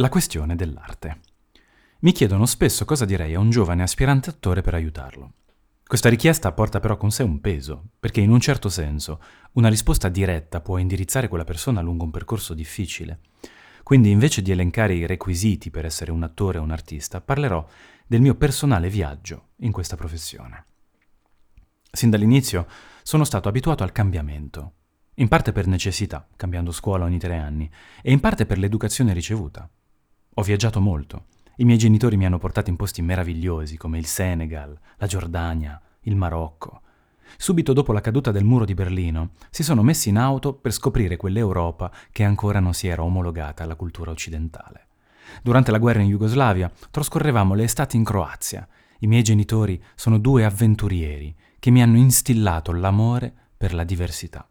La questione dell'arte. Mi chiedono spesso cosa direi a un giovane aspirante attore per aiutarlo. Questa richiesta porta però con sé un peso, perché in un certo senso una risposta diretta può indirizzare quella persona lungo un percorso difficile. Quindi invece di elencare i requisiti per essere un attore o un artista, parlerò del mio personale viaggio in questa professione. Sin dall'inizio sono stato abituato al cambiamento, in parte per necessità, cambiando scuola ogni tre anni, e in parte per l'educazione ricevuta. Ho viaggiato molto. I miei genitori mi hanno portato in posti meravigliosi come il Senegal, la Giordania, il Marocco. Subito dopo la caduta del muro di Berlino, si sono messi in auto per scoprire quell'Europa che ancora non si era omologata alla cultura occidentale. Durante la guerra in Jugoslavia trascorrevamo le estati in Croazia. I miei genitori sono due avventurieri che mi hanno instillato l'amore per la diversità.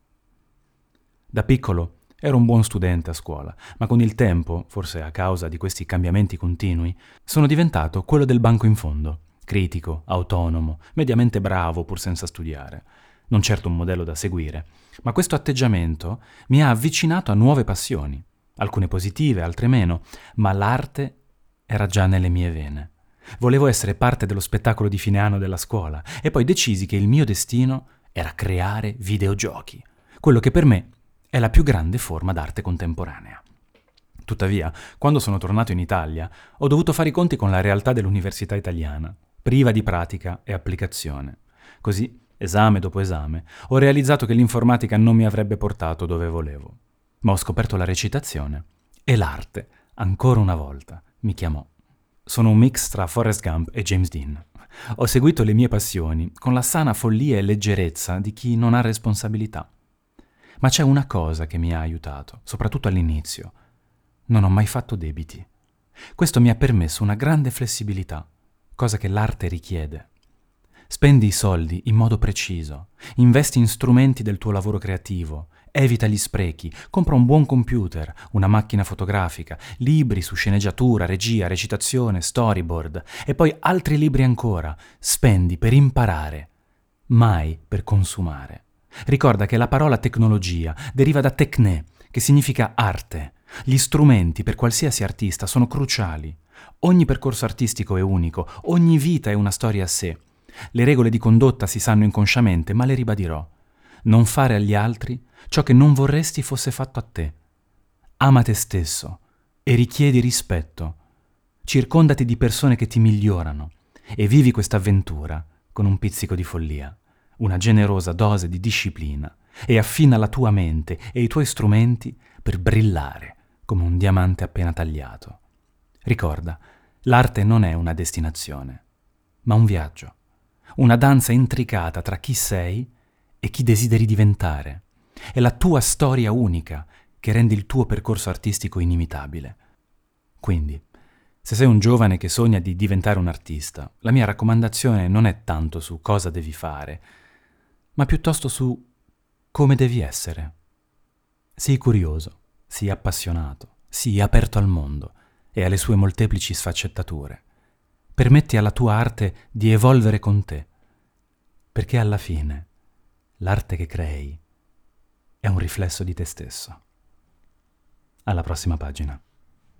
Da piccolo Ero un buon studente a scuola, ma con il tempo, forse a causa di questi cambiamenti continui, sono diventato quello del banco in fondo, critico, autonomo, mediamente bravo pur senza studiare. Non certo un modello da seguire, ma questo atteggiamento mi ha avvicinato a nuove passioni, alcune positive, altre meno, ma l'arte era già nelle mie vene. Volevo essere parte dello spettacolo di fine anno della scuola e poi decisi che il mio destino era creare videogiochi, quello che per me è la più grande forma d'arte contemporanea. Tuttavia, quando sono tornato in Italia, ho dovuto fare i conti con la realtà dell'università italiana, priva di pratica e applicazione. Così, esame dopo esame, ho realizzato che l'informatica non mi avrebbe portato dove volevo. Ma ho scoperto la recitazione e l'arte, ancora una volta, mi chiamò. Sono un mix tra Forrest Gump e James Dean. Ho seguito le mie passioni con la sana follia e leggerezza di chi non ha responsabilità. Ma c'è una cosa che mi ha aiutato, soprattutto all'inizio. Non ho mai fatto debiti. Questo mi ha permesso una grande flessibilità, cosa che l'arte richiede. Spendi i soldi in modo preciso, investi in strumenti del tuo lavoro creativo, evita gli sprechi, compra un buon computer, una macchina fotografica, libri su sceneggiatura, regia, recitazione, storyboard e poi altri libri ancora. Spendi per imparare, mai per consumare. Ricorda che la parola tecnologia deriva da tecne, che significa arte. Gli strumenti per qualsiasi artista sono cruciali. Ogni percorso artistico è unico, ogni vita è una storia a sé. Le regole di condotta si sanno inconsciamente, ma le ribadirò. Non fare agli altri ciò che non vorresti fosse fatto a te. Ama te stesso e richiedi rispetto. Circondati di persone che ti migliorano e vivi questa avventura con un pizzico di follia una generosa dose di disciplina e affina la tua mente e i tuoi strumenti per brillare come un diamante appena tagliato. Ricorda, l'arte non è una destinazione, ma un viaggio, una danza intricata tra chi sei e chi desideri diventare. È la tua storia unica che rende il tuo percorso artistico inimitabile. Quindi, se sei un giovane che sogna di diventare un artista, la mia raccomandazione non è tanto su cosa devi fare, ma piuttosto su come devi essere. Sii curioso, sii appassionato, sii aperto al mondo e alle sue molteplici sfaccettature. Permetti alla tua arte di evolvere con te, perché alla fine l'arte che crei è un riflesso di te stesso. Alla prossima pagina.